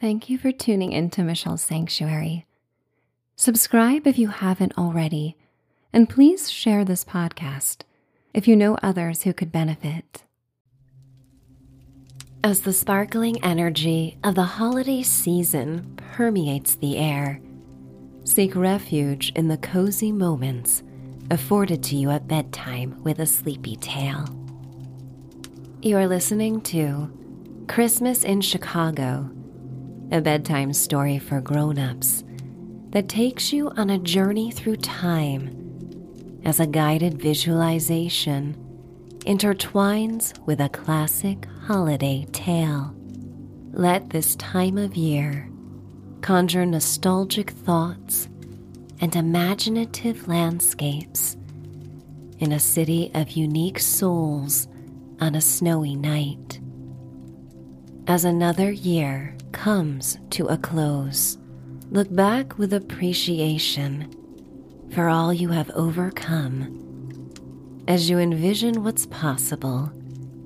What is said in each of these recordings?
Thank you for tuning into Michelle's Sanctuary. Subscribe if you haven't already, and please share this podcast if you know others who could benefit. As the sparkling energy of the holiday season permeates the air, seek refuge in the cozy moments afforded to you at bedtime with a sleepy tale. You are listening to Christmas in Chicago, a bedtime story for grown-ups that takes you on a journey through time as a guided visualization intertwines with a classic holiday tale. Let this time of year conjure nostalgic thoughts and imaginative landscapes in a city of unique souls on a snowy night. As another year comes to a close, look back with appreciation for all you have overcome as you envision what's possible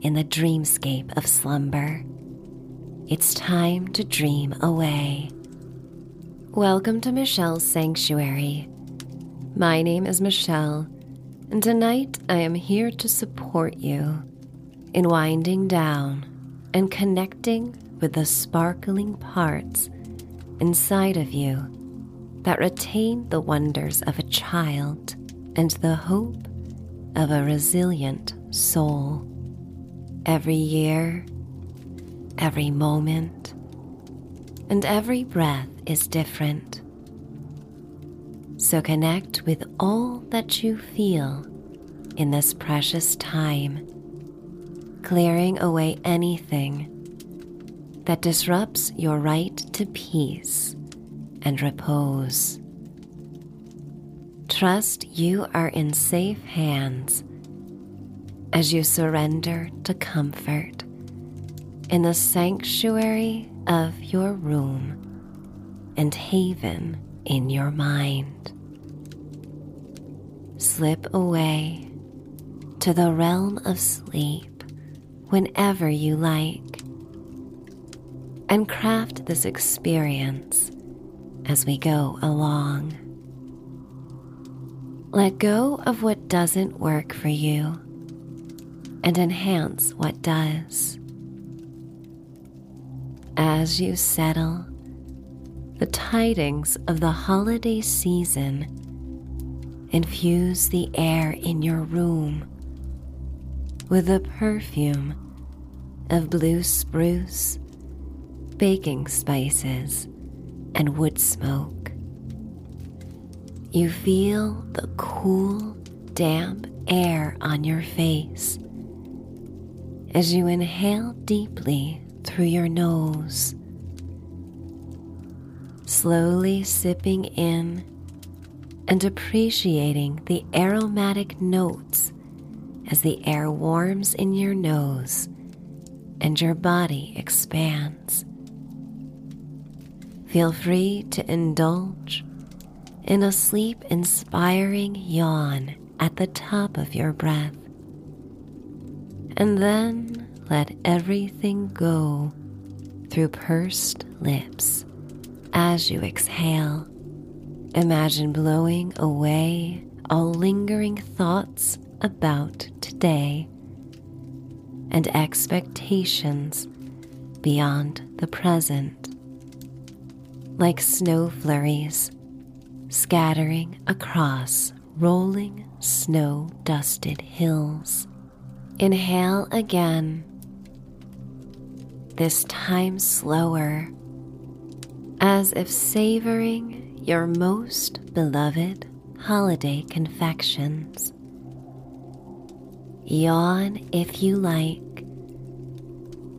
in the dreamscape of slumber. It's time to dream away. Welcome to Michelle's Sanctuary. My name is Michelle, and tonight I am here to support you in winding down and connecting with the sparkling parts inside of you that retain the wonders of a child and the hope of a resilient soul. Every year, every moment, and every breath is different. So connect with all that you feel in this precious time, clearing away anything that disrupts your right to peace and repose. Trust you are in safe hands as you surrender to comfort in the sanctuary of your room and haven in your mind. Slip away to the realm of sleep whenever you like and craft this experience as we go along. Let go of what doesn't work for you and enhance what does. As you settle, the tidings of the holiday season infuse the air in your room with the perfume of blue spruce baking spices, and wood smoke. You feel the cool, damp air on your face as you inhale deeply through your nose, slowly sipping in and appreciating the aromatic notes as the air warms in your nose and your body expands. Feel free to indulge in a sleep inspiring yawn at the top of your breath. And then let everything go through pursed lips as you exhale. Imagine blowing away all lingering thoughts about today and expectations beyond the present like snow flurries scattering across rolling snow dusted hills. Inhale again, this time slower, as if savoring your most beloved holiday confections. Yawn if you like,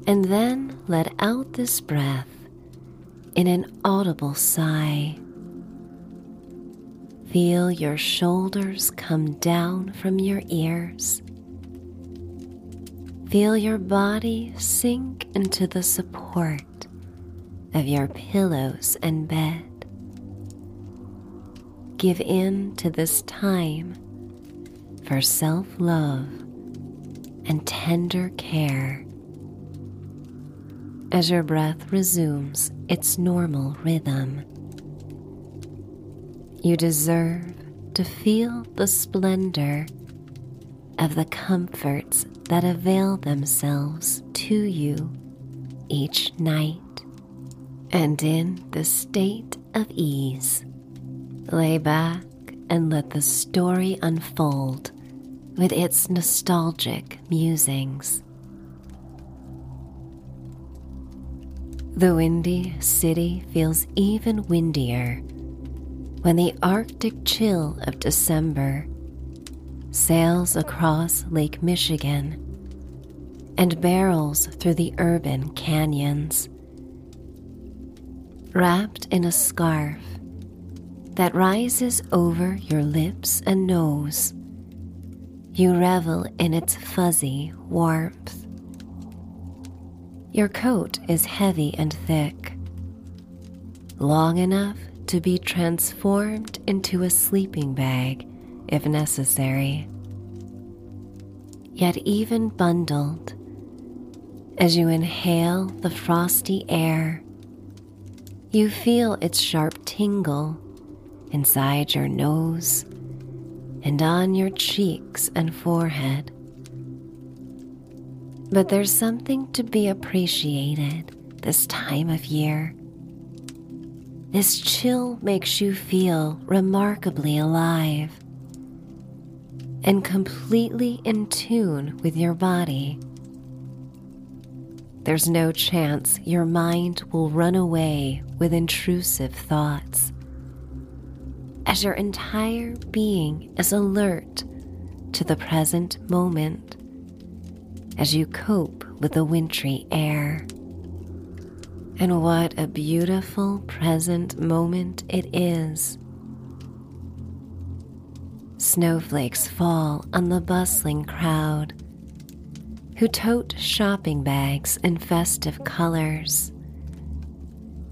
and then let out this breath in an audible sigh. Feel your shoulders come down from your ears. Feel your body sink into the support of your pillows and bed. Give in to this time for self love and tender care as your breath resumes its normal rhythm. You deserve to feel the splendor of the comforts that avail themselves to you each night. And in the state of ease, lay back and let the story unfold with its nostalgic musings. The windy city feels even windier when the Arctic chill of December sails across Lake Michigan and barrels through the urban canyons. Wrapped in a scarf that rises over your lips and nose, you revel in its fuzzy warmth. Your coat is heavy and thick, long enough to be transformed into a sleeping bag if necessary. Yet, even bundled, as you inhale the frosty air, you feel its sharp tingle inside your nose and on your cheeks and forehead. But there's something to be appreciated this time of year. This chill makes you feel remarkably alive and completely in tune with your body. There's no chance your mind will run away with intrusive thoughts, as your entire being is alert to the present moment as you cope with the wintry air. And what a beautiful present moment it is. Snowflakes fall on the bustling crowd who tote shopping bags in festive colors.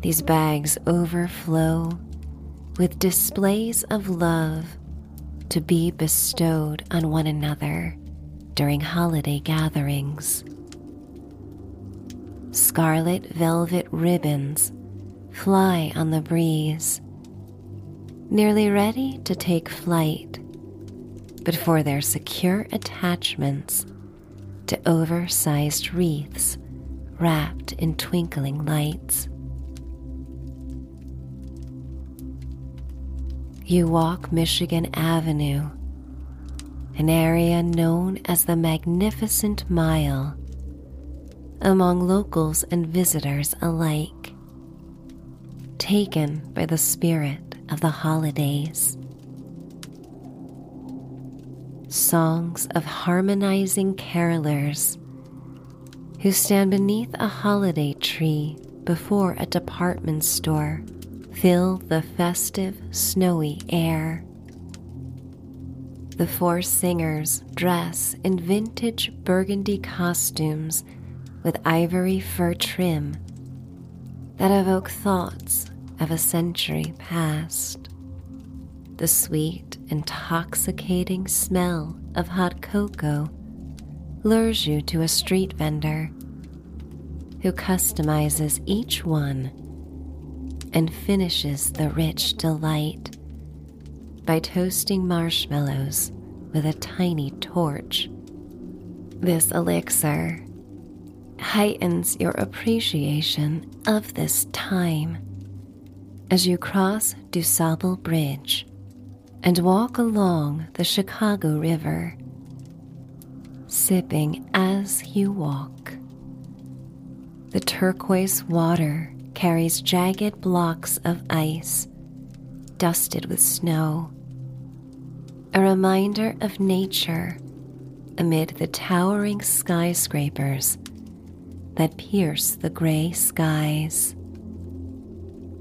These bags overflow with displays of love to be bestowed on one another during holiday gatherings. Scarlet velvet ribbons fly on the breeze, nearly ready to take flight, but for their secure attachments to oversized wreaths wrapped in twinkling lights. You walk Michigan Avenue an area known as the Magnificent Mile among locals and visitors alike, taken by the spirit of the holidays. Songs of harmonizing carolers who stand beneath a holiday tree before a department store fill the festive, snowy air. The four singers dress in vintage burgundy costumes with ivory fur trim that evoke thoughts of a century past. The sweet, intoxicating smell of hot cocoa lures you to a street vendor who customizes each one and finishes the rich delight by toasting marshmallows with a tiny torch. This elixir heightens your appreciation of this time as you cross DuSable Bridge and walk along the Chicago River, sipping as you walk. The turquoise water carries jagged blocks of ice dusted with snow. A reminder of nature amid the towering skyscrapers that pierce the gray skies.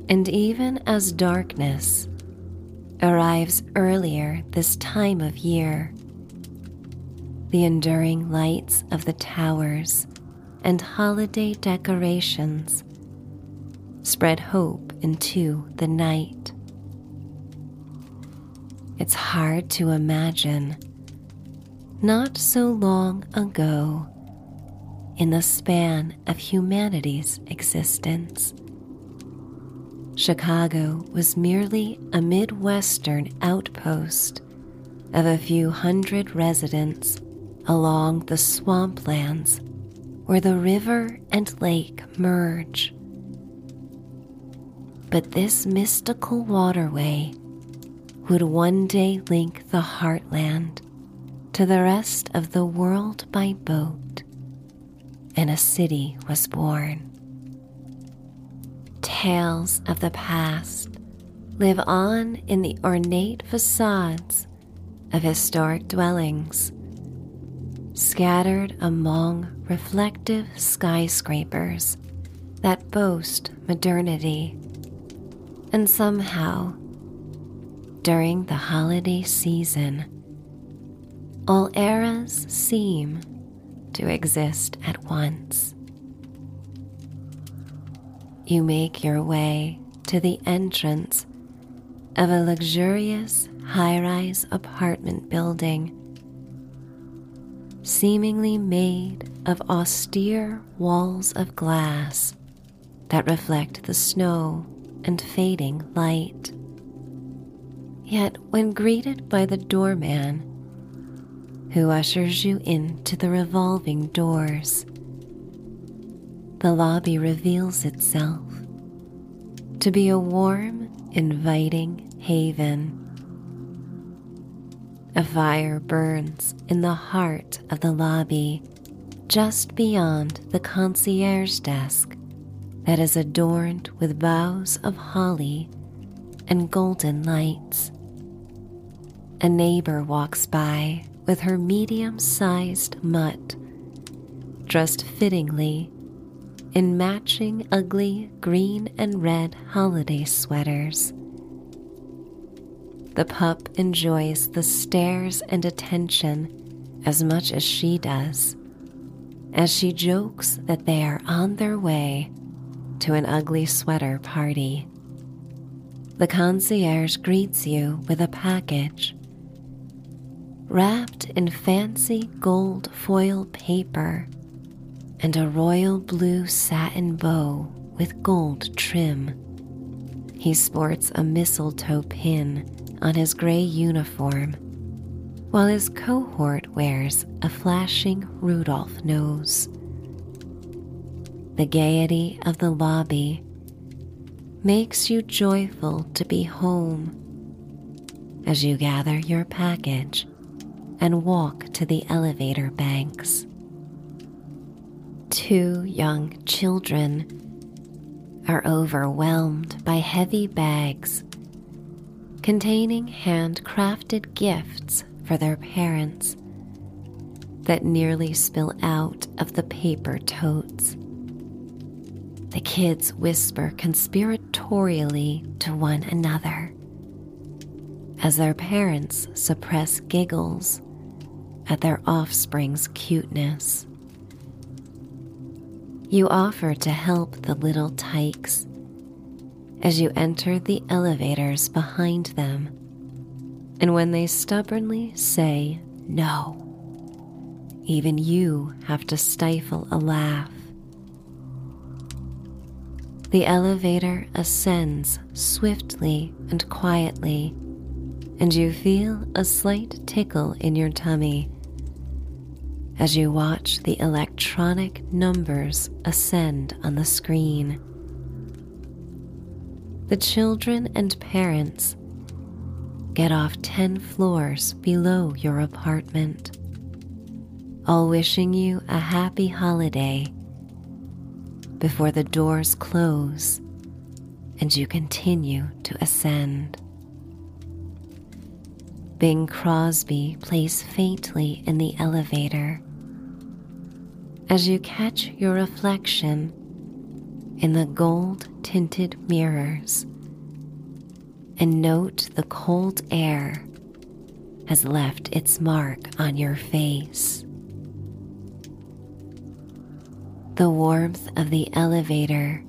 And even as darkness arrives earlier this time of year, the enduring lights of the towers and holiday decorations spread hope into the night. It's hard to imagine. Not so long ago, in the span of humanity's existence. Chicago was merely a Midwestern outpost of a few hundred residents along the swamplands where the river and lake merge. But this mystical waterway would one day link the heartland to the rest of the world by boat, and a city was born. Tales of the past live on in the ornate facades of historic dwellings, scattered among reflective skyscrapers that boast modernity. And somehow, during the holiday season, all eras seem to exist at once. You make your way to the entrance of a luxurious high rise apartment building, seemingly made of austere walls of glass that reflect the snow and fading light. Yet, when greeted by the doorman, who ushers you into the revolving doors, the lobby reveals itself to be a warm, inviting haven. A fire burns in the heart of the lobby, just beyond the concierge desk that is adorned with boughs of holly and golden lights. A neighbor walks by with her medium sized mutt, dressed fittingly in matching ugly green and red holiday sweaters. The pup enjoys the stares and attention as much as she does, as she jokes that they are on their way to an ugly sweater party. The concierge greets you with a package. Wrapped in fancy gold foil paper and a royal blue satin bow with gold trim. He sports a mistletoe pin on his gray uniform, while his cohort wears a flashing Rudolph nose. The gaiety of the lobby makes you joyful to be home as you gather your package and walk to the elevator banks. Two young children are overwhelmed by heavy bags containing handcrafted gifts for their parents that nearly spill out of the paper totes. The kids whisper conspiratorially to one another as their parents suppress giggles at their offspring's cuteness. You offer to help the little tykes as you enter the elevators behind them. And when they stubbornly say no, even you have to stifle a laugh. The elevator ascends swiftly and quietly, and you feel a slight tickle in your tummy as you watch the electronic numbers ascend on the screen the children and parents get off 10 floors below your apartment, all wishing you a happy holiday before the doors close and you continue to ascend. Bing Crosby plays faintly in the elevator as you catch your reflection in the gold tinted mirrors and note the cold air has left its mark on your face. The warmth of the elevator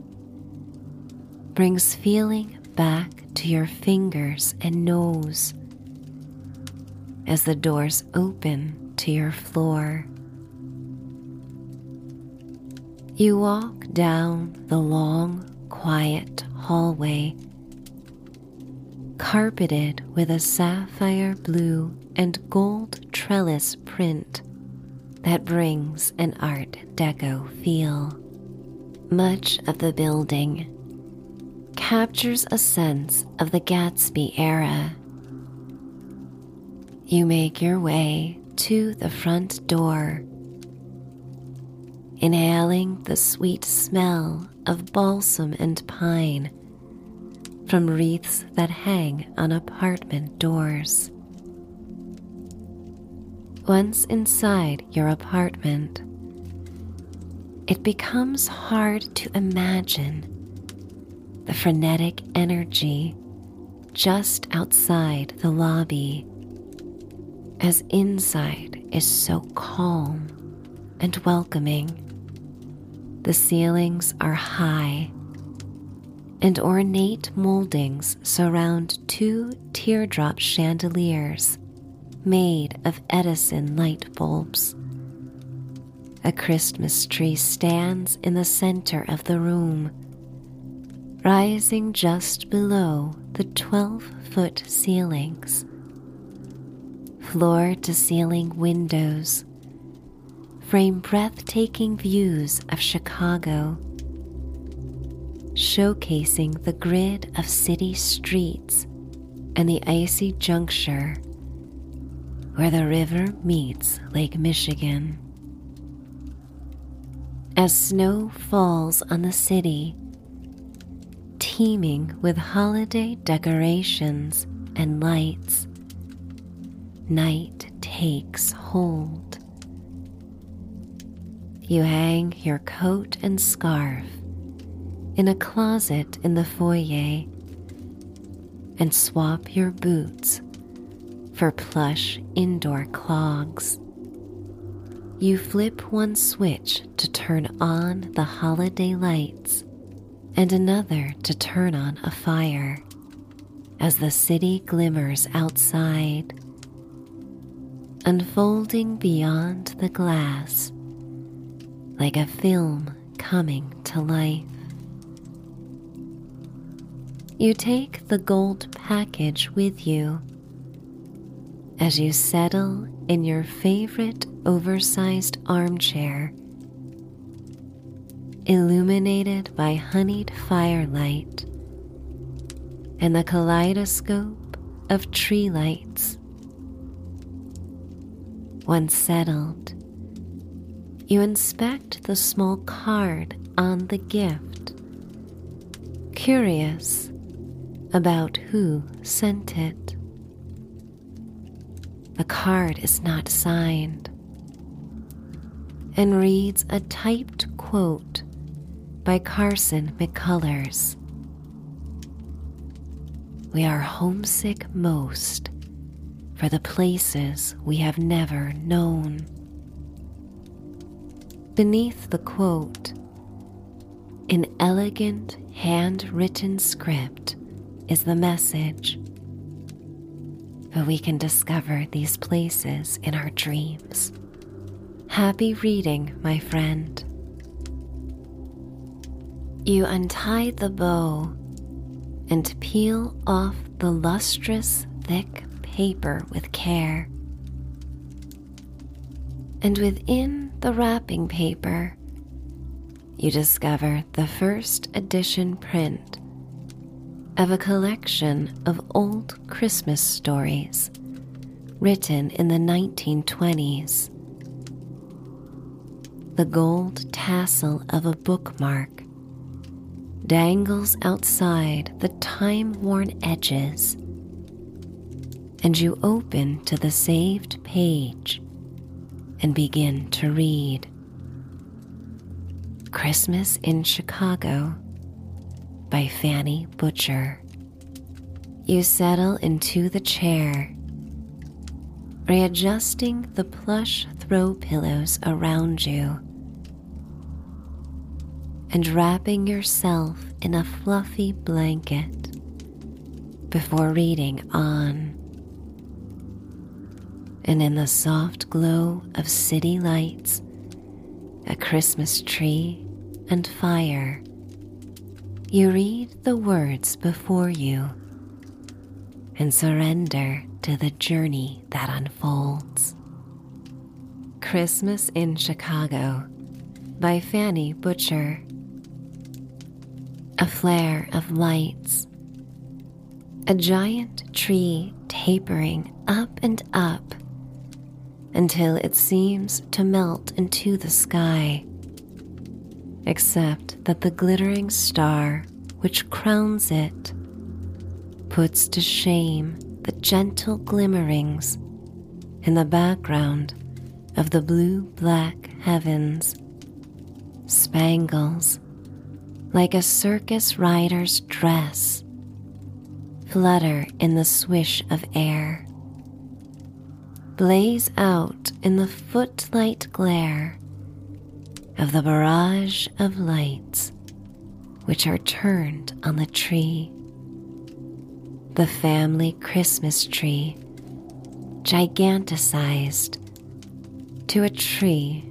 brings feeling back to your fingers and nose as the doors open to your floor. You walk down the long, quiet hallway, carpeted with a sapphire blue and gold trellis print that brings an Art Deco feel. Much of the building captures a sense of the Gatsby era. You make your way to the front door, inhaling the sweet smell of balsam and pine from wreaths that hang on apartment doors. Once inside your apartment, it becomes hard to imagine the frenetic energy just outside the lobby, as inside is so calm and welcoming. The ceilings are high, and ornate moldings surround two teardrop chandeliers made of Edison light bulbs. A Christmas tree stands in the center of the room, rising just below the 12 foot ceilings. Floor to ceiling windows frame breathtaking views of Chicago, showcasing the grid of city streets and the icy juncture where the river meets Lake Michigan. As snow falls on the city, teeming with holiday decorations and lights, night takes hold. You hang your coat and scarf in a closet in the foyer and swap your boots for plush indoor clogs. You flip one switch to turn on the holiday lights and another to turn on a fire as the city glimmers outside, unfolding beyond the glass like a film coming to life. You take the gold package with you as you settle in your favorite oversized armchair, illuminated by honeyed firelight and the kaleidoscope of tree lights. Once settled, you inspect the small card on the gift, curious about who sent it. The card is not signed and reads a typed quote by Carson McCullers. We are homesick most for the places we have never known. Beneath the quote, in elegant handwritten script, is the message. But we can discover these places in our dreams. Happy reading, my friend. You untie the bow and peel off the lustrous, thick paper with care. And within the wrapping paper, you discover the first edition print of a collection of old Christmas stories written in the 1920s the gold tassel of a bookmark dangles outside the time worn edges, and you open to the saved page and begin to read. Christmas in Chicago by Fanny Butcher. You settle into the chair, readjusting the plush throw pillows around you and wrapping yourself in a fluffy blanket before reading on. And in the soft glow of city lights, a Christmas tree and fire, you read the words before you and surrender to the journey that unfolds. Christmas in Chicago by Fanny Butcher. A flare of lights. A giant tree tapering up and up until it seems to melt into the sky, except that the glittering star which crowns it puts to shame the gentle glimmerings in the background of the blue black heavens, spangles like a circus rider's dress flutter in the swish of air, blaze out in the footlight glare of the barrage of lights which are turned on the tree. The family Christmas tree, giganticized to a tree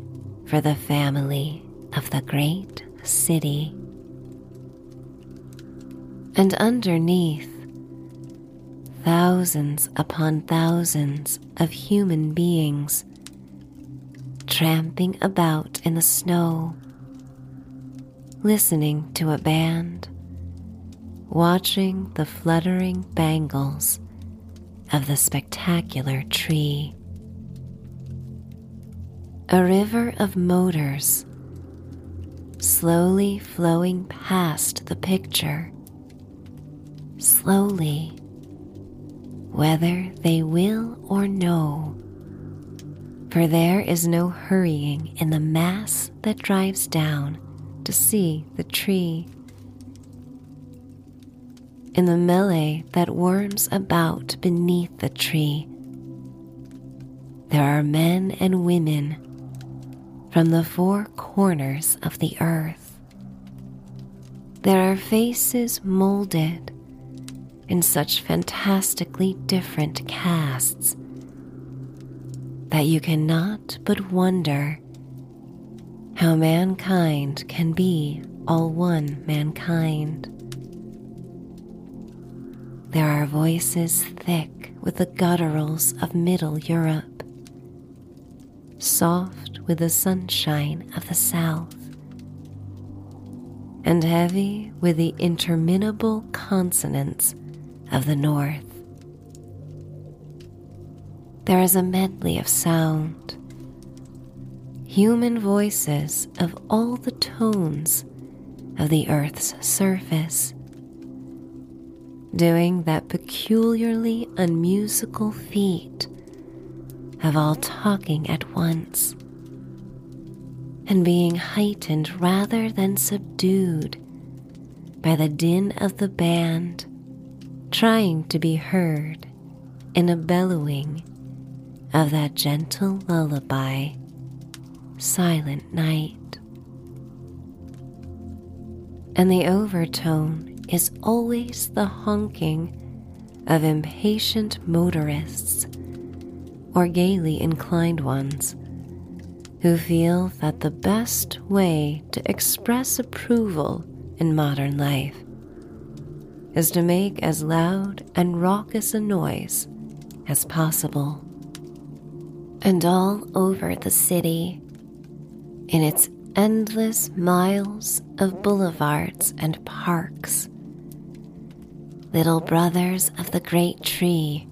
for the family of the great city. And underneath, thousands upon thousands of human beings tramping about in the snow, listening to a band, watching the fluttering bangles of the spectacular tree. A river of motors slowly flowing past the picture, slowly whether they will or no. For there is no hurrying in the mass that drives down to see the tree. In the melee that worms about beneath the tree, there are men and women from the four corners of the earth. There are faces molded in such fantastically different casts that you cannot but wonder how mankind can be all one mankind. There are voices thick with the gutturals of Middle Europe, soft with the sunshine of the South, and heavy with the interminable consonants of the north. There is a medley of sound, human voices of all the tones of the earth's surface, doing that peculiarly unmusical feat of all talking at once and being heightened rather than subdued by the din of the band trying to be heard in a bellowing of that gentle lullaby, Silent Night. And the overtone is always the honking of impatient motorists or gaily inclined ones who feel that the best way to express approval in modern life is to make as loud and raucous a noise as possible. And all over the city, in its endless miles of boulevards and parks, little brothers of the great tree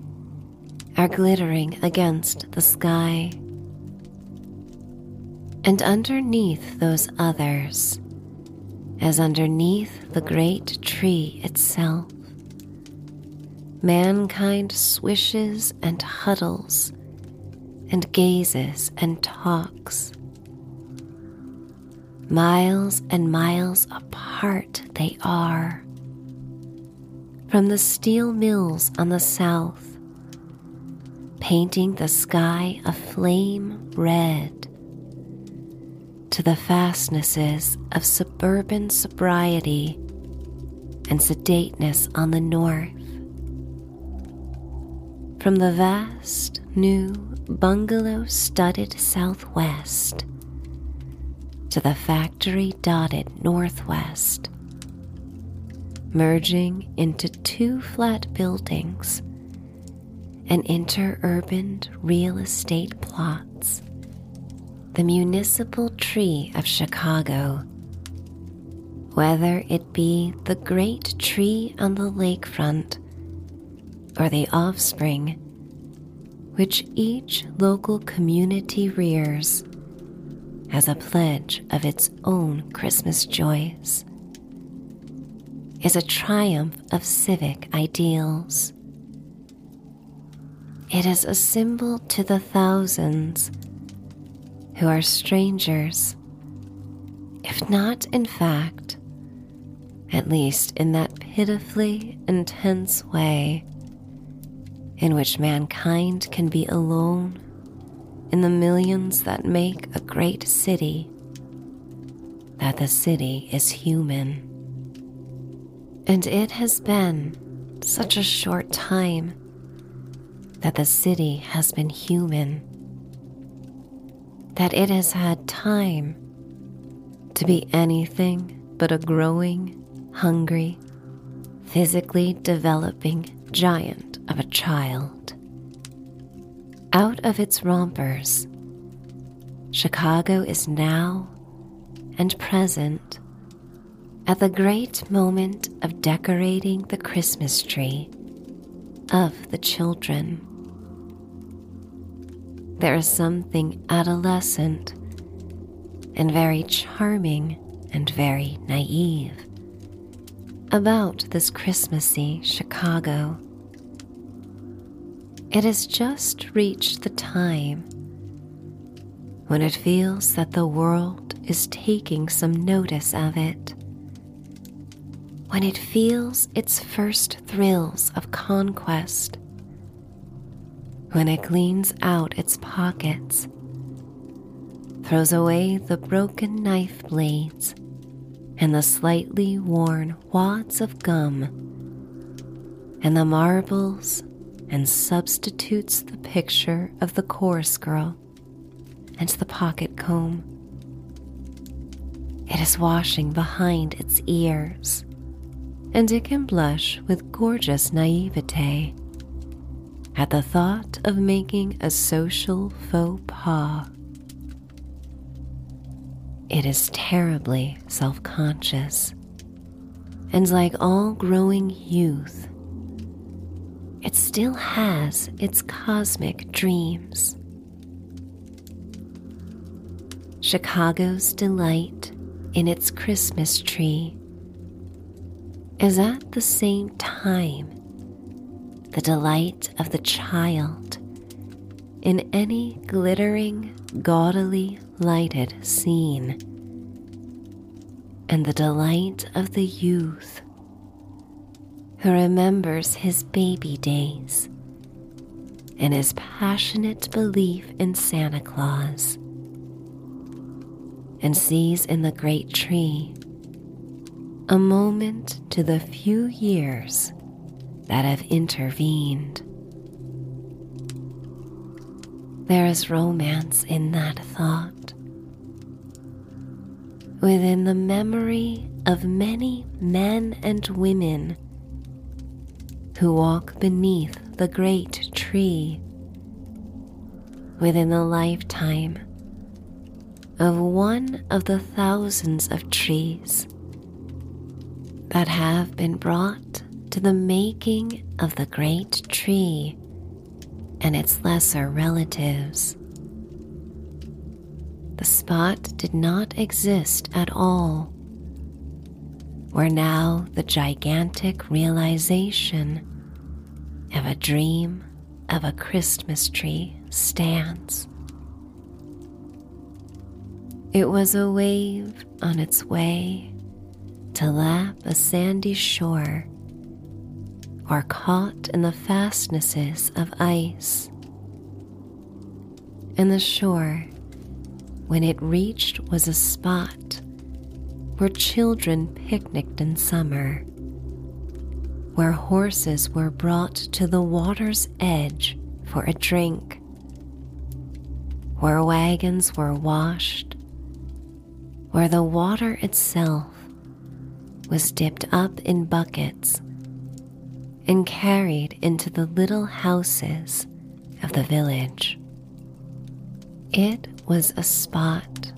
are glittering against the sky. And underneath those others, as underneath the great tree itself. Mankind swishes and huddles and gazes and talks. Miles and miles apart they are. From the steel mills on the south, painting the sky a flame red to the fastnesses of suburban sobriety and sedateness on the north. From the vast, new, bungalow studded southwest, to the factory dotted northwest, merging into two flat buildings, an interurban real estate plots. The municipal tree of Chicago, whether it be the great tree on the lakefront or the offspring which each local community rears as a pledge of its own Christmas joys, is a triumph of civic ideals. It is a symbol to the thousands who are strangers, if not in fact, at least in that pitifully intense way in which mankind can be alone in the millions that make a great city, that the city is human. And it has been such a short time that the city has been human, that it has had time to be anything but a growing, hungry, physically developing giant of a child. Out of its rompers, Chicago is now and present at the great moment of decorating the Christmas tree of the children. There is something adolescent and very charming and very naive about this Christmassy Chicago. It has just reached the time when it feels that the world is taking some notice of it. When it feels its first thrills of conquest. When it cleans out its pockets, throws away the broken knife blades and the slightly worn wads of gum, and the marbles and substitutes the picture of the chorus girl and the pocket comb. It is washing behind its ears, and it can blush with gorgeous naivete at the thought of making a social faux pas. It is terribly self conscious, and like all growing youth, it still has its cosmic dreams. Chicago's delight in its Christmas tree is at the same time the delight of the child in any glittering, gaudily lighted scene, and the delight of the youth who remembers his baby days and his passionate belief in Santa Claus and sees in the great tree a moment to the few years that have intervened. There is romance in that thought. Within the memory of many men and women who walk beneath the great tree within the lifetime of one of the thousands of trees that have been brought to the making of the great tree and its lesser relatives. The spot did not exist at all where now the gigantic realization of a dream of a Christmas tree stands. It was a wave on its way to lap a sandy shore or caught in the fastnesses of ice. And the shore, when it reached, was a spot where children picnicked in summer, where horses were brought to the water's edge for a drink, where wagons were washed, where the water itself was dipped up in buckets and carried into the little houses of the village. It was a spot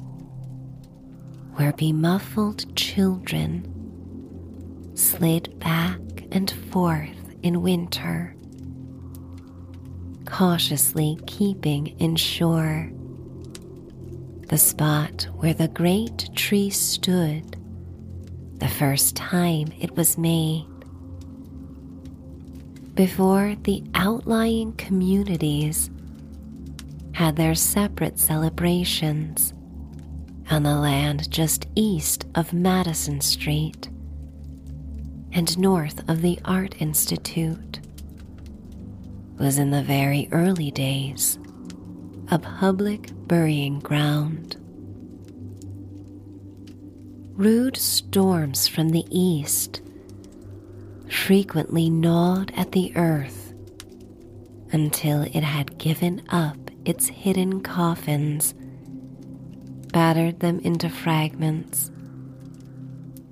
where bemuffled children slid back and forth in winter, cautiously keeping in shore the spot where the great tree stood the first time it was made. Before the outlying communities had their separate celebrations on the land just east of Madison Street and north of the Art Institute was in the very early days a public burying ground. Rude storms from the east frequently gnawed at the earth until it had given up its hidden coffins, battered them into fragments,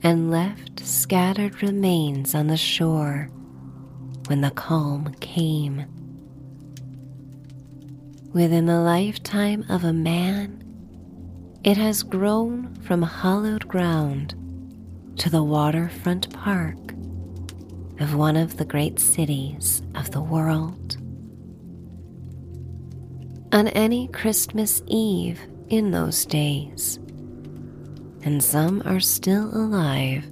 and left scattered remains on the shore when the calm came. Within the lifetime of a man, it has grown from hollowed ground to the waterfront park of one of the great cities of the world. On any Christmas Eve in those days, and some are still alive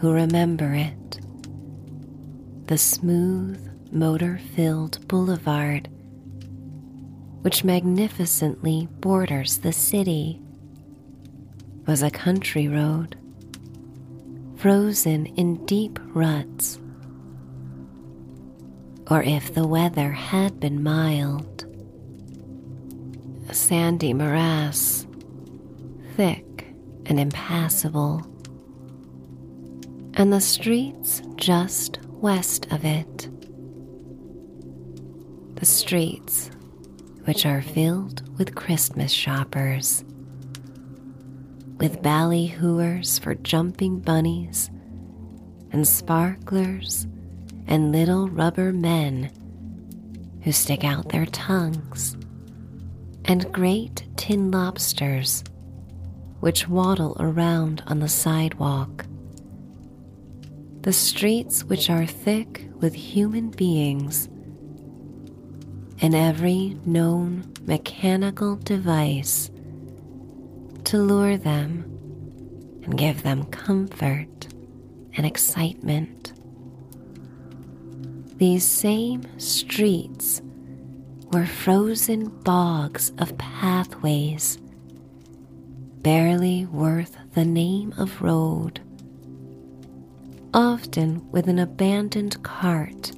who remember it, the smooth, motor filled boulevard which magnificently borders the city, was a country road, frozen in deep ruts. Or if the weather had been mild, a sandy morass, thick and impassable, and the streets just west of it. The streets which are filled with Christmas shoppers, with ballyhooers for jumping bunnies and sparklers and little rubber men who stick out their tongues, and great tin lobsters which waddle around on the sidewalk. The streets, which are thick with human beings and every known mechanical device to lure them and give them comfort and excitement. These same streets were frozen bogs of pathways, barely worth the name of road, often with an abandoned cart,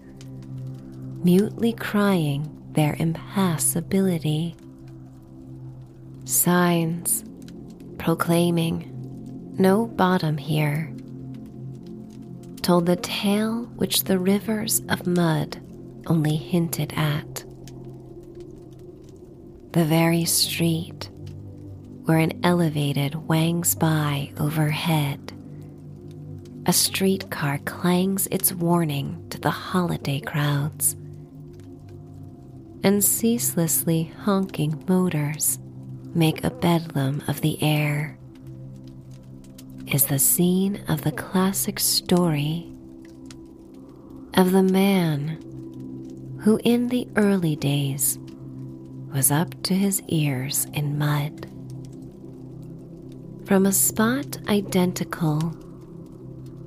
mutely crying their impassibility. Signs proclaiming no bottom here told the tale which the rivers of mud only hinted at. The very street where an elevated wangs by overhead. A streetcar clangs its warning to the holiday crowds and ceaselessly honking motors make a bedlam of the air, is the scene of the classic story of the man who, in the early days, was up to his ears in mud. From a spot identical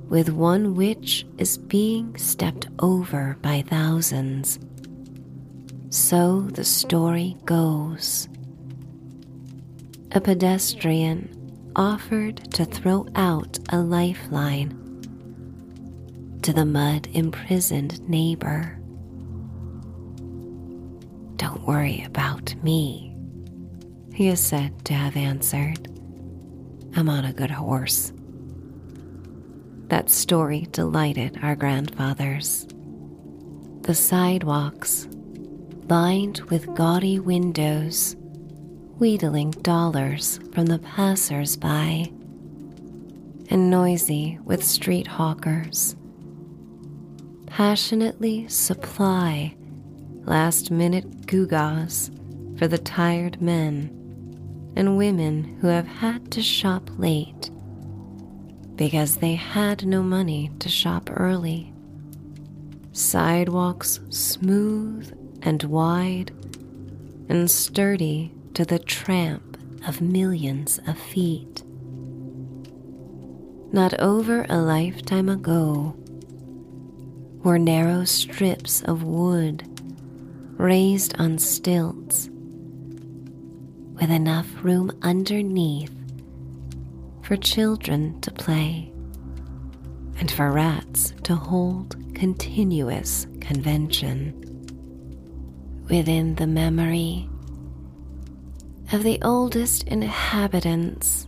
with one which is being stepped over by thousands so the story goes. A pedestrian offered to throw out a lifeline to the mud imprisoned neighbor. Don't worry about me, he is said to have answered. I'm on a good horse. That story delighted our grandfathers. The sidewalks lined with gaudy windows, wheedling dollars from the passers by, and noisy with street hawkers. Passionately supply last minute gewgaws for the tired men and women who have had to shop late because they had no money to shop early. Sidewalks smooth and wide and sturdy to the tramp of millions of feet. Not over a lifetime ago were narrow strips of wood raised on stilts with enough room underneath for children to play and for rats to hold continuous convention. Within the memory of the oldest inhabitants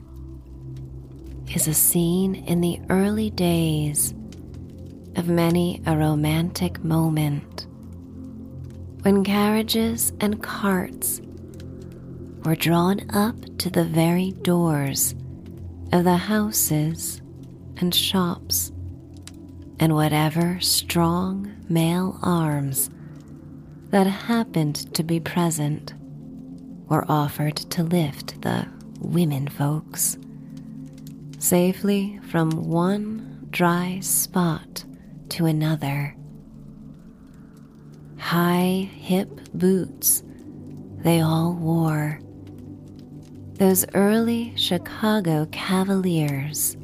is a scene in the early days of many a romantic moment when carriages and carts were drawn up to the very doors of the houses and shops, and whatever strong male arms that happened to be present were offered to lift the women folks. Safely from one dry spot to another. High hip boots they all wore. Those early Chicago Cavaliers,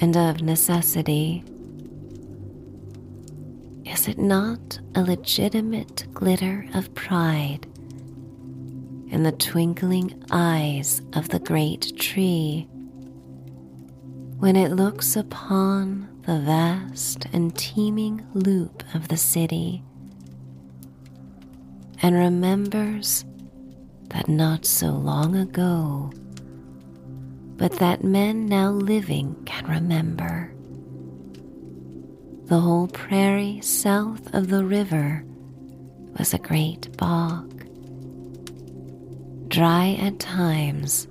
and of necessity, is it not a legitimate glitter of pride in the twinkling eyes of the great tree when it looks upon the vast and teeming loop of the city and remembers that not so long ago, but that men now living can remember. The whole prairie south of the river was a great bog, dry at times,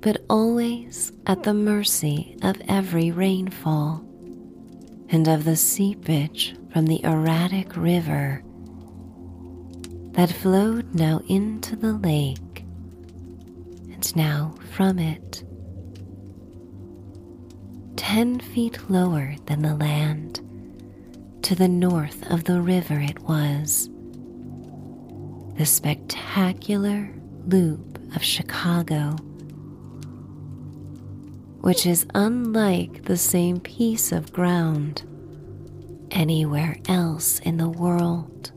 but always at the mercy of every rainfall and of the seepage from the erratic river that flowed now into the lake and now from it. Ten feet lower than the land, to the north of the river it was, the spectacular loop of Chicago, which is unlike the same piece of ground anywhere else in the world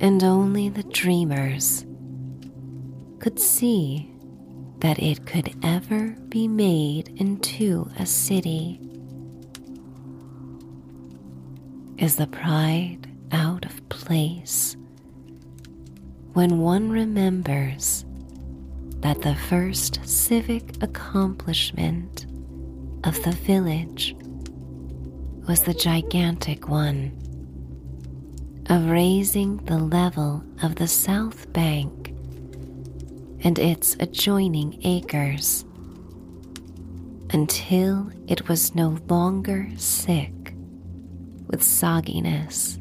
and only the dreamers could see that it could ever be made into a city. Is the pride out of place when one remembers that the first civic accomplishment of the village was the gigantic one of raising the level of the south bank and its adjoining acres until it was no longer sick with sogginess.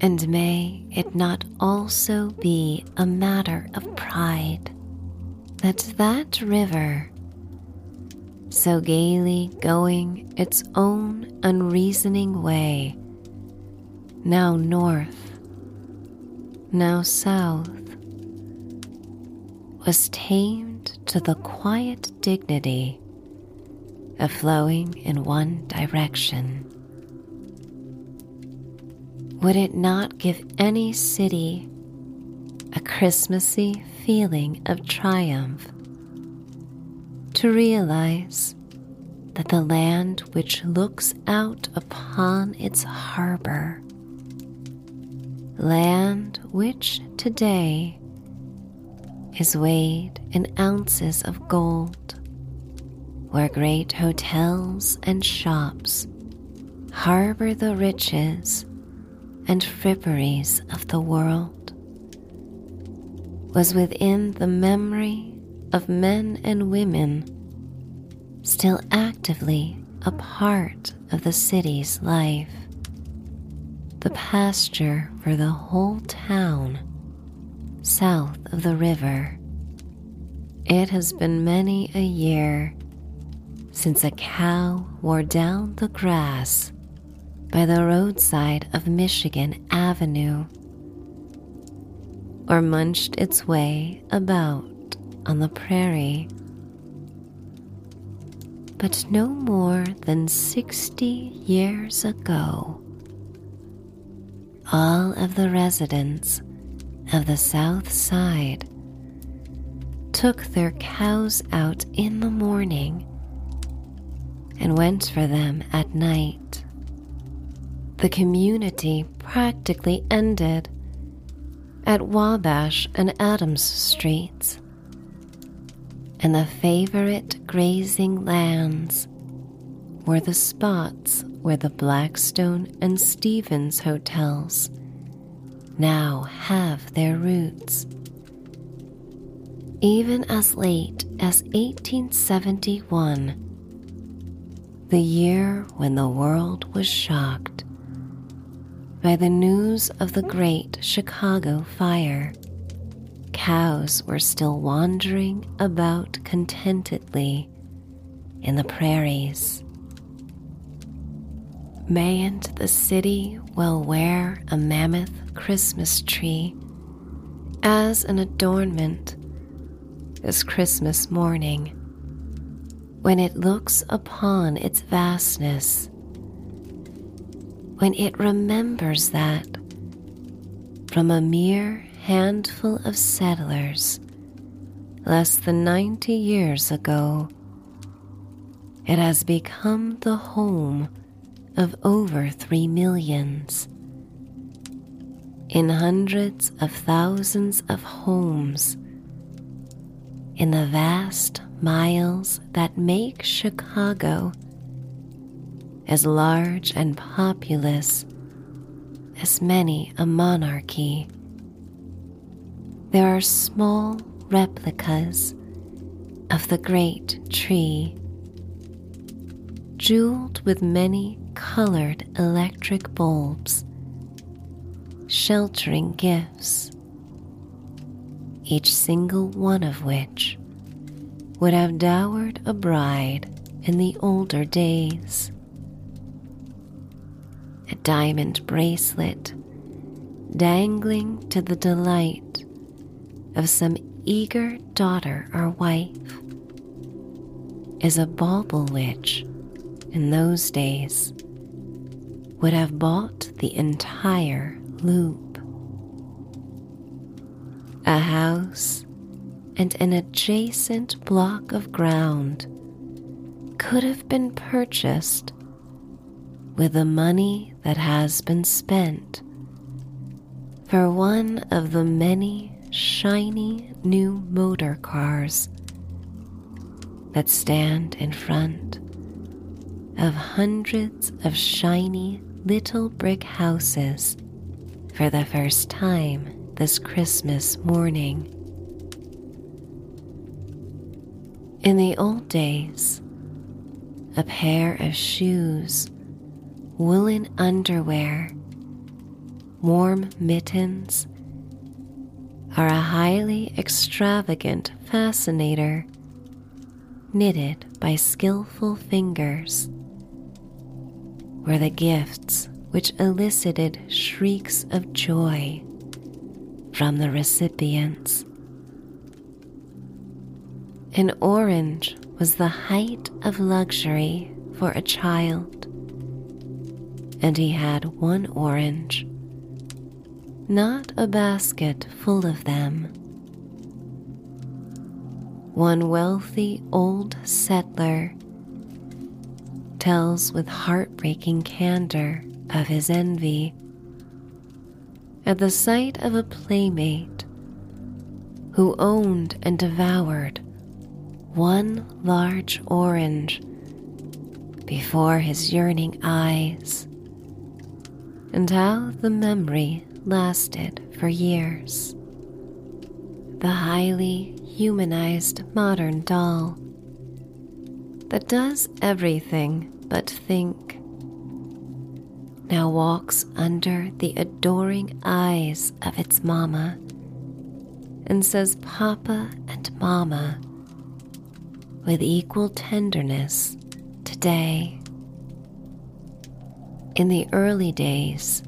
And may it not also be a matter of pride that that river, so gaily going its own unreasoning way, now north, now south, was tamed to the quiet dignity of flowing in one direction. Would it not give any city a Christmassy feeling of triumph to realize that the land which looks out upon its harbor land which today is weighed in ounces of gold, where great hotels and shops harbor the riches and fripperies of the world. was within the memory of men and women still actively a part of the city's life. The pasture for the whole town south of the river. It has been many a year since a cow wore down the grass by the roadside of Michigan Avenue or munched its way about on the prairie but no more than 60 years ago, all of the residents of the South Side took their cows out in the morning and went for them at night. The community practically ended at Wabash and Adams Streets and the favorite grazing lands were the spots where the Blackstone and Stevens hotels now have their roots. Even as late as 1871, the year when the world was shocked by the news of the Great Chicago Fire cows were still wandering about contentedly in the prairies. Mayn't the city well wear a mammoth Christmas tree as an adornment this Christmas morning when it looks upon its vastness, when it remembers that from a mere handful of settlers less than 90 years ago, it has become the home of over three millions. In hundreds of thousands of homes, in the vast miles that make Chicago as large and populous as many a monarchy there are small replicas of the great tree, jeweled with many colored electric bulbs, sheltering gifts, each single one of which would have dowered a bride in the older days. A diamond bracelet dangling to the delight of some eager daughter or wife is a bauble which, in those days, would have bought the entire loop. A house and an adjacent block of ground could have been purchased with the money that has been spent for one of the many shiny new motor cars that stand in front of hundreds of shiny little brick houses for the first time this Christmas morning. In the old days, a pair of shoes, woolen underwear, warm mittens, are a highly extravagant fascinator knitted by skillful fingers, were the gifts which elicited shrieks of joy from the recipients. An orange was the height of luxury for a child, and he had one orange not a basket full of them. One wealthy old settler tells with heartbreaking candor of his envy at the sight of a playmate who owned and devoured one large orange before his yearning eyes, and how the memory lasted for years. the highly humanized modern doll that does everything but think, now walks under the adoring eyes of its mama and says Papa and Mama with equal tenderness today. In the early days,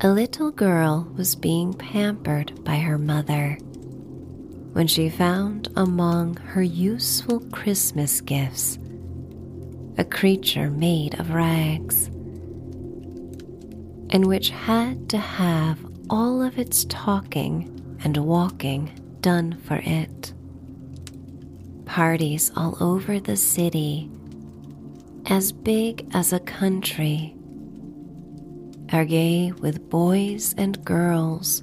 a little girl was being pampered by her mother when she found among her useful Christmas gifts a creature made of rags and which had to have all of its talking and walking done for it. Parties all over the city, as big as a country, are gay with boys and girls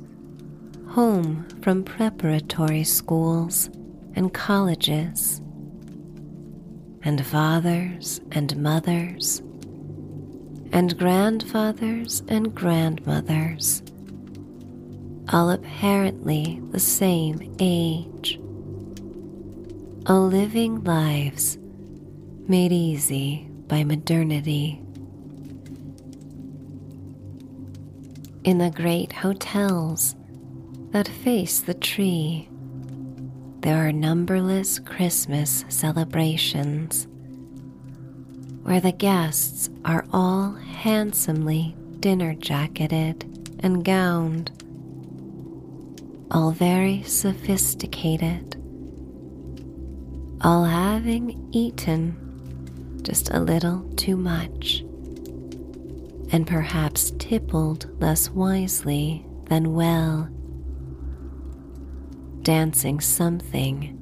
home from preparatory schools and colleges, and fathers and mothers, and grandfathers and grandmothers, all apparently the same age, all living lives made easy by modernity. In the great hotels that face the tree, there are numberless Christmas celebrations where the guests are all handsomely dinner jacketed and gowned, all very sophisticated, all having eaten just a little too much, and perhaps tippled less wisely than well dancing something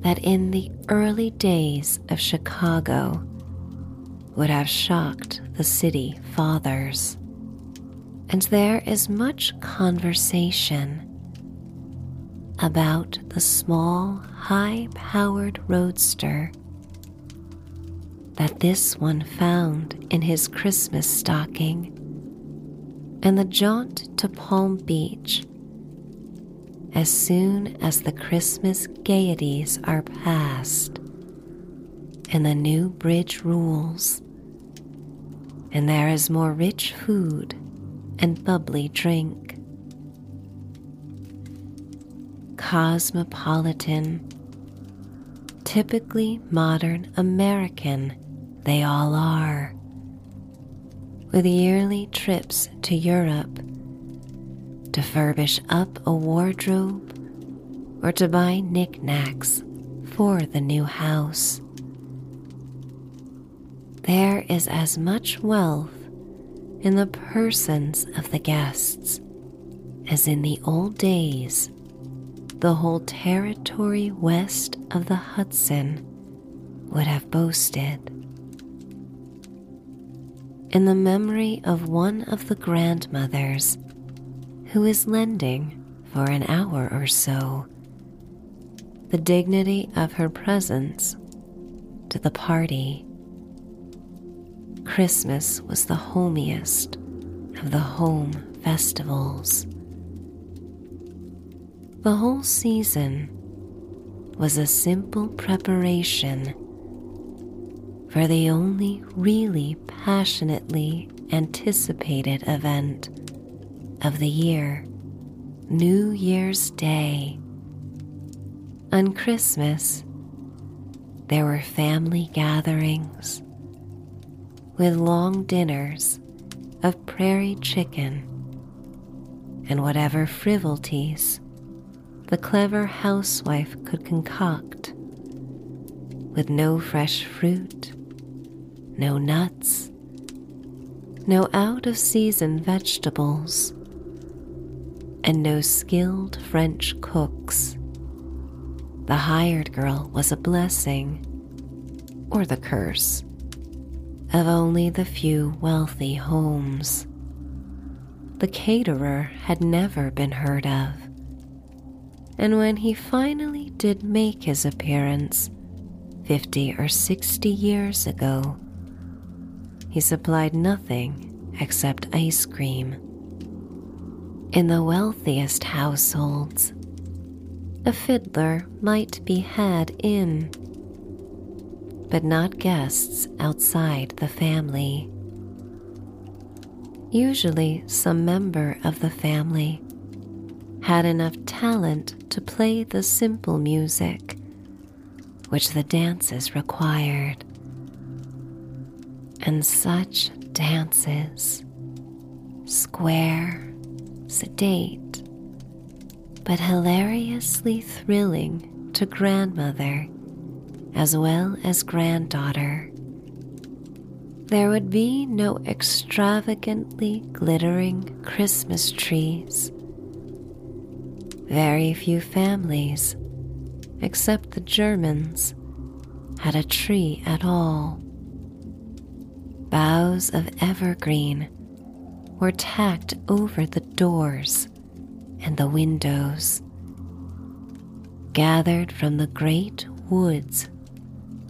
that in the early days of Chicago would have shocked the city fathers. And there is much conversation about the small, high powered roadster that this one found in his Christmas stocking and the jaunt to Palm Beach as soon as the Christmas gaieties are past and the new bridge rules, and there is more rich food and bubbly drink. Cosmopolitan, typically modern American, they all are, with yearly trips to Europe to furbish up a wardrobe or to buy knickknacks for the new house. There is as much wealth in the persons of the guests as in the old days the whole territory west of the Hudson would have boasted. In the memory of one of the grandmothers who is lending for an hour or so the dignity of her presence to the party. Christmas was the homiest of the home festivals. The whole season was a simple preparation for the only really passionately anticipated event of the year, New Year's Day. On Christmas, there were family gatherings with long dinners of prairie chicken and whatever frivolities the clever housewife could concoct, with no fresh fruit, no nuts, no out of season vegetables and no skilled French cooks. The hired girl was a blessing, or the curse, of only the few wealthy homes. The caterer had never been heard of, and when he finally did make his appearance, fifty or sixty years ago, he supplied nothing except ice cream in the wealthiest households a fiddler might be had in, but not guests outside the family. Usually, some member of the family had enough talent to play the simple music which the dances required. And such dances, square, sedate, but hilariously thrilling to grandmother as well as granddaughter. There would be no extravagantly glittering Christmas trees. Very few families, except the Germans, had a tree at all. Boughs of evergreen were tacked over the doors and the windows, gathered from the great woods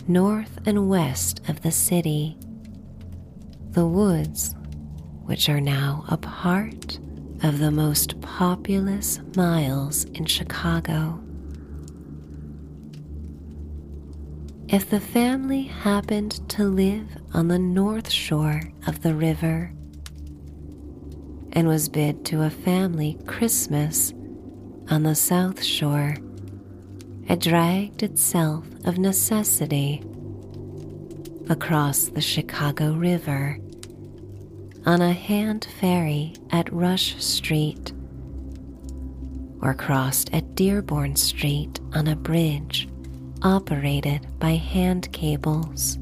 north and west of the city. The woods, which are now a part of the most populous miles in Chicago. If the family happened to live on the north shore of the river and was bid to a family Christmas on the south shore, it dragged itself of necessity across the Chicago River on a hand ferry at Rush Street or crossed at Dearborn Street on a bridge operated by hand cables.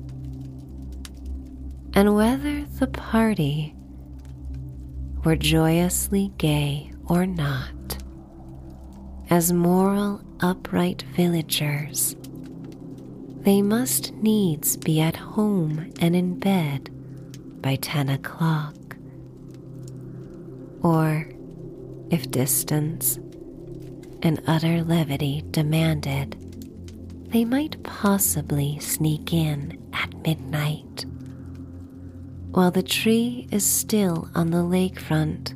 And whether the party were joyously gay or not, as moral, upright villagers, they must needs be at home and in bed by ten o'clock. Or, if distance and utter levity demanded, they might possibly sneak in at midnight. While the tree is still on the lakefront,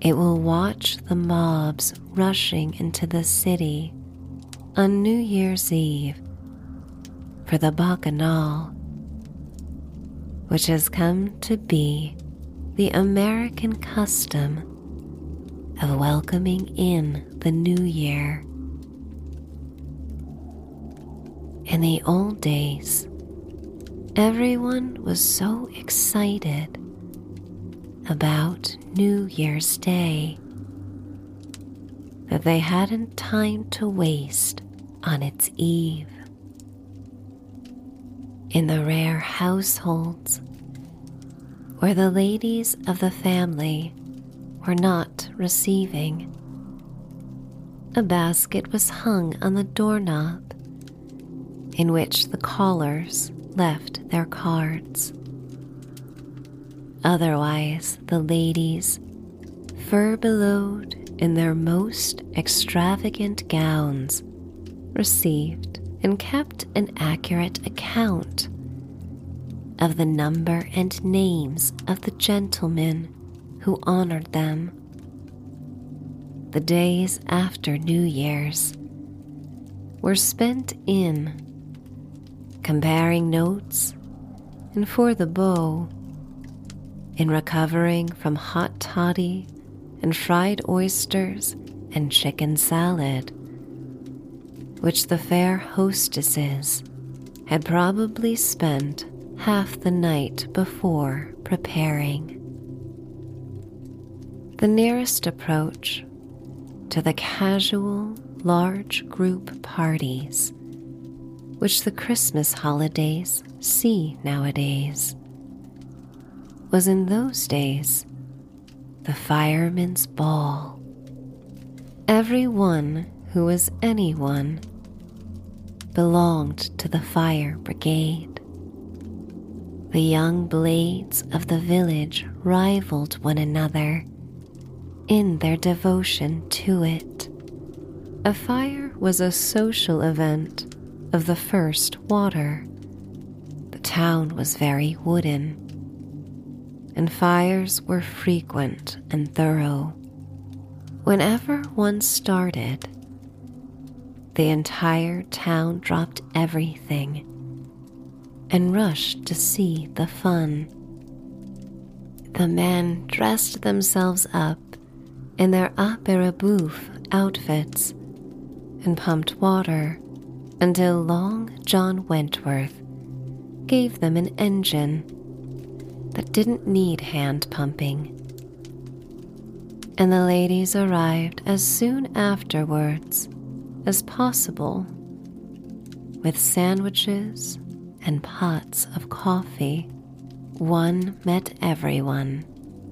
it will watch the mobs rushing into the city on New Year's Eve for the Bacchanal which has come to be the American custom of welcoming in the new year. In the old days, everyone was so excited about New Year's Day that they hadn't time to waste on its eve in the rare households where the ladies of the family were not receiving. A basket was hung on the doorknob in which the callers left their cards. Otherwise, the ladies, furbelowed in their most extravagant gowns, received and kept an accurate account of the number and names of the gentlemen who honored them. The days after New Year's were spent in comparing notes and for the beau, in recovering from hot toddy and fried oysters and chicken salad which the fair hostesses had probably spent half the night before preparing. The nearest approach to the casual large group parties which the Christmas holidays see nowadays was in those days the fireman's ball. Every one who was anyone belonged to the fire brigade. The young blades of the village rivaled one another in their devotion to it. A fire was a social event of the first water. The town was very wooden, and fires were frequent and thorough. Whenever one started, the entire town dropped everything and rushed to see the fun. The men dressed themselves up in their opera bouffe outfits and pumped water until Long John Wentworth gave them an engine that didn't need hand pumping. And the ladies arrived as soon afterwards as possible with sandwiches and pots of coffee. One met everyone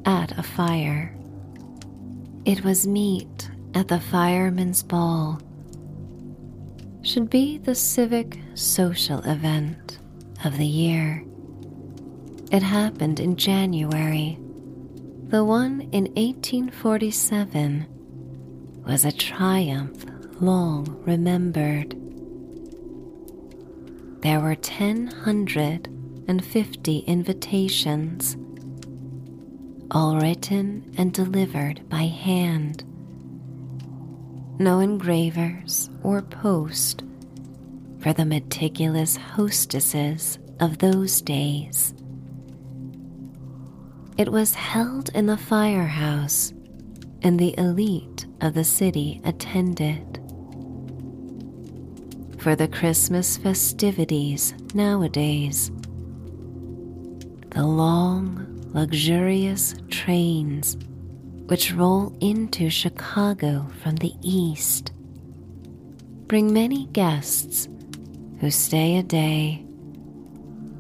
at a fire. It was meet at the firemen's ball. Should be the civic social event of the year. It happened in January. The one in 1847 was a triumph long remembered. There were 1,050 invitations, all written and delivered by hand. No engravers or post for the meticulous hostesses of those days. It was held in the firehouse, and the elite of the city attended for the Christmas festivities nowadays. The long, luxurious trains which roll into Chicago from the east bring many guests who stay a day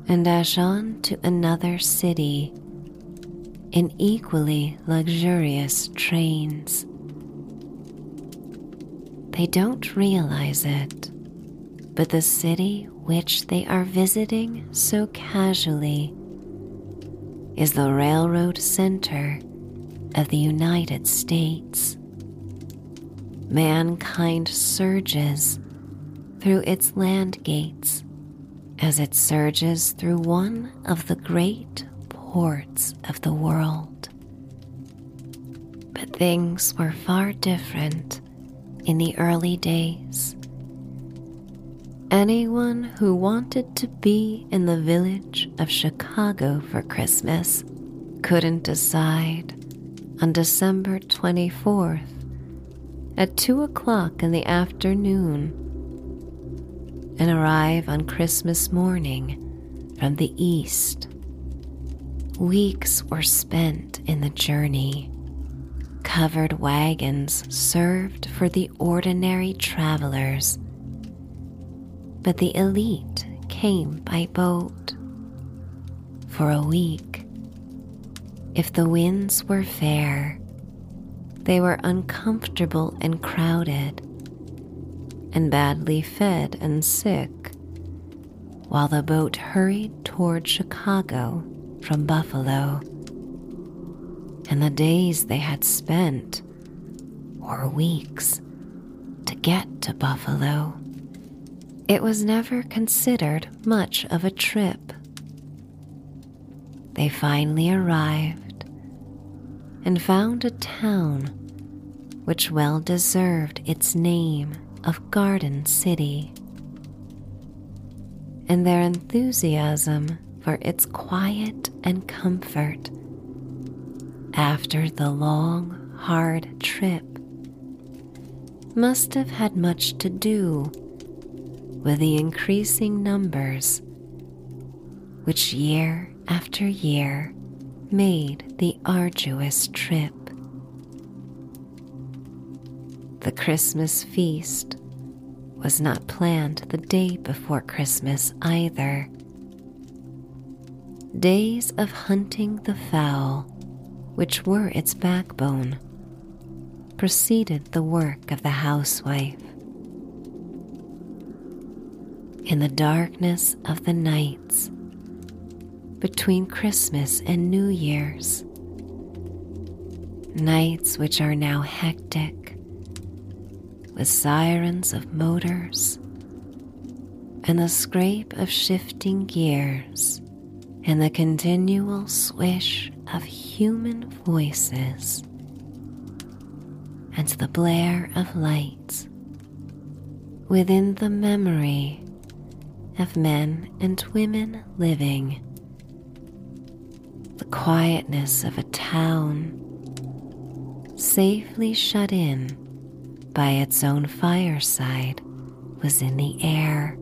and dash on to another city in equally luxurious trains. They don't realize it but the city which they are visiting so casually is the railroad center of the United States. Mankind surges through its land gates as it surges through one of the great ports of the world. But things were far different in the early days Anyone who wanted to be in the village of Chicago for Christmas couldn't decide on December 24th at 2 o'clock in the afternoon and arrive on Christmas morning from the east. Weeks were spent in the journey. Covered wagons served for the ordinary travelers but the elite came by boat. For a week, if the winds were fair, they were uncomfortable and crowded, and badly fed and sick, while the boat hurried toward Chicago from Buffalo. And the days they had spent, or weeks, to get to Buffalo it was never considered much of a trip. They finally arrived and found a town which well deserved its name of Garden City. And their enthusiasm for its quiet and comfort after the long, hard trip must have had much to do with the increasing numbers, which year after year made the arduous trip. The Christmas feast was not planned the day before Christmas either. Days of hunting the fowl, which were its backbone, preceded the work of the housewife in the darkness of the nights between Christmas and New Year's. Nights which are now hectic with sirens of motors and the scrape of shifting gears and the continual swish of human voices and the blare of lights within the memory of men and women living, quietness of a town safely shut in by its own fireside was in the air,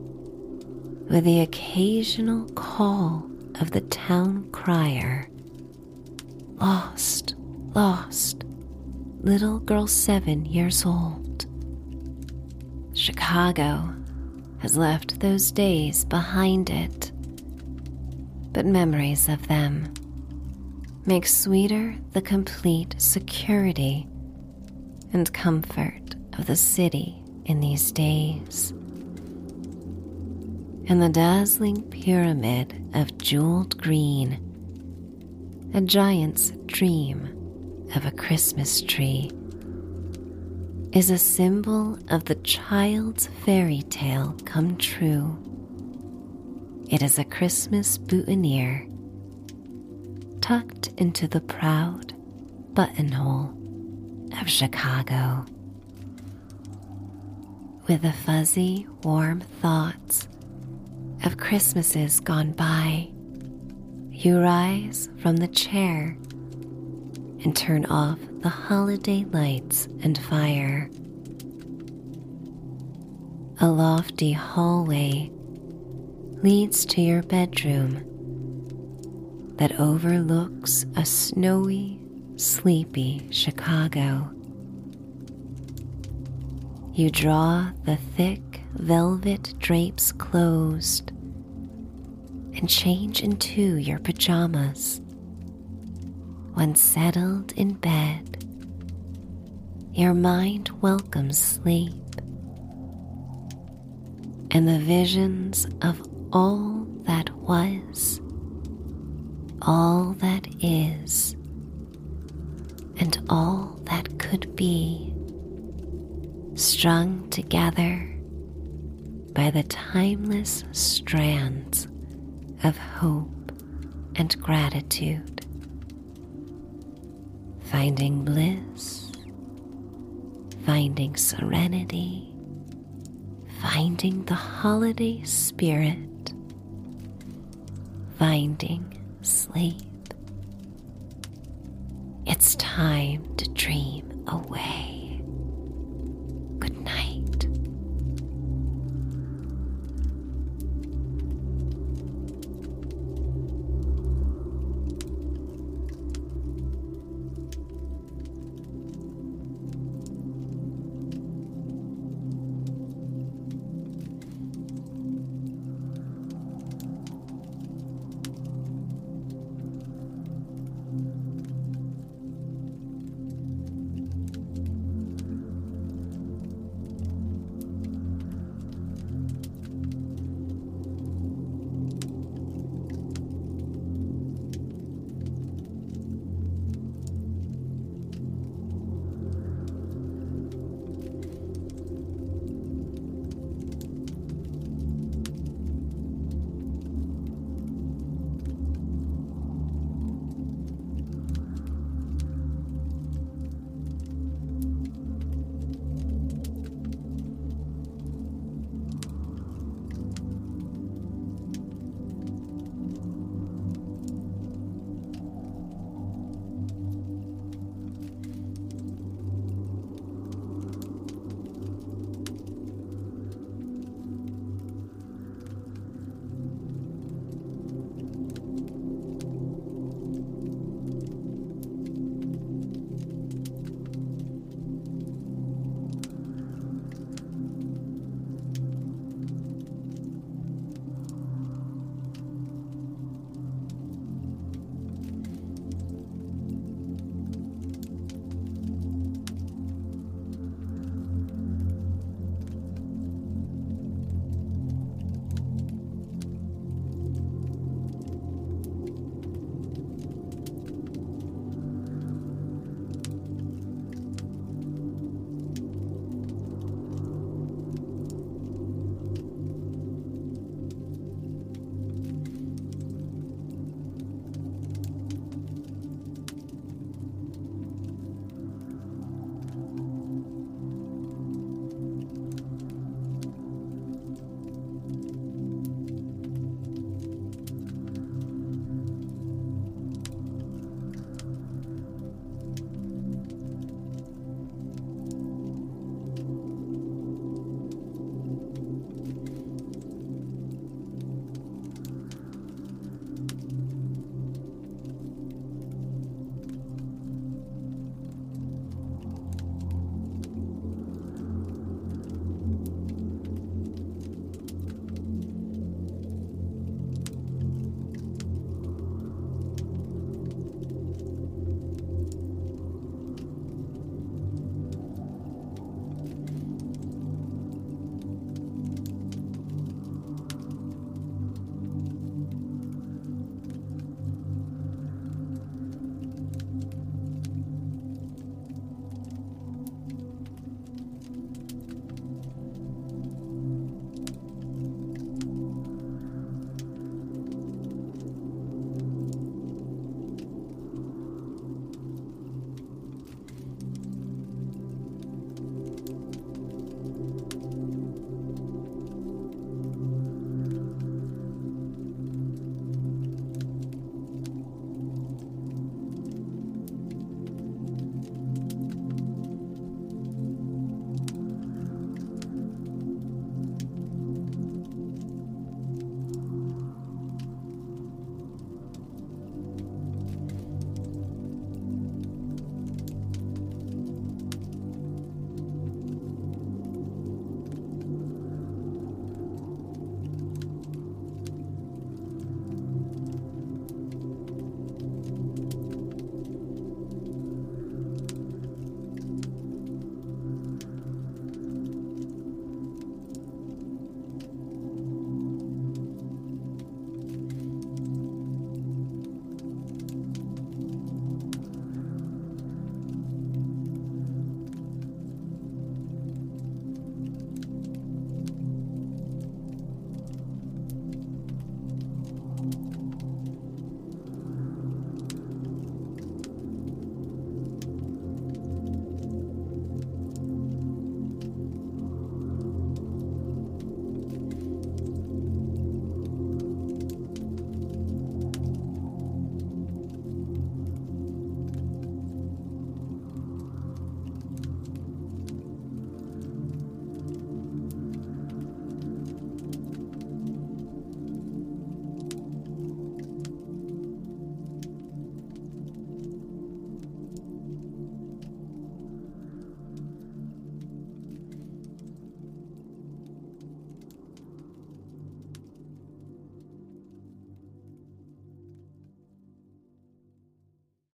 with the occasional call of the town crier Lost, lost, little girl seven years old. Chicago has left those days behind it, but memories of them make sweeter the complete security and comfort of the city in these days. And the dazzling pyramid of jeweled green, a giant's dream of a Christmas tree, is a symbol of the child's fairy tale come true. It is a Christmas boutonniere tucked into the proud buttonhole of Chicago. With the fuzzy, warm thoughts of Christmases gone by, you rise from the chair and turn off the holiday lights and fire. A lofty hallway leads to your bedroom that overlooks a snowy, sleepy Chicago. You draw the thick velvet drapes closed and change into your pajamas. When settled in bed, your mind welcomes sleep, and the visions of all that was, all that is, and all that could be, strung together by the timeless strands of hope and gratitude finding bliss, finding serenity, finding the holiday spirit, finding sleep. It's time to dream away.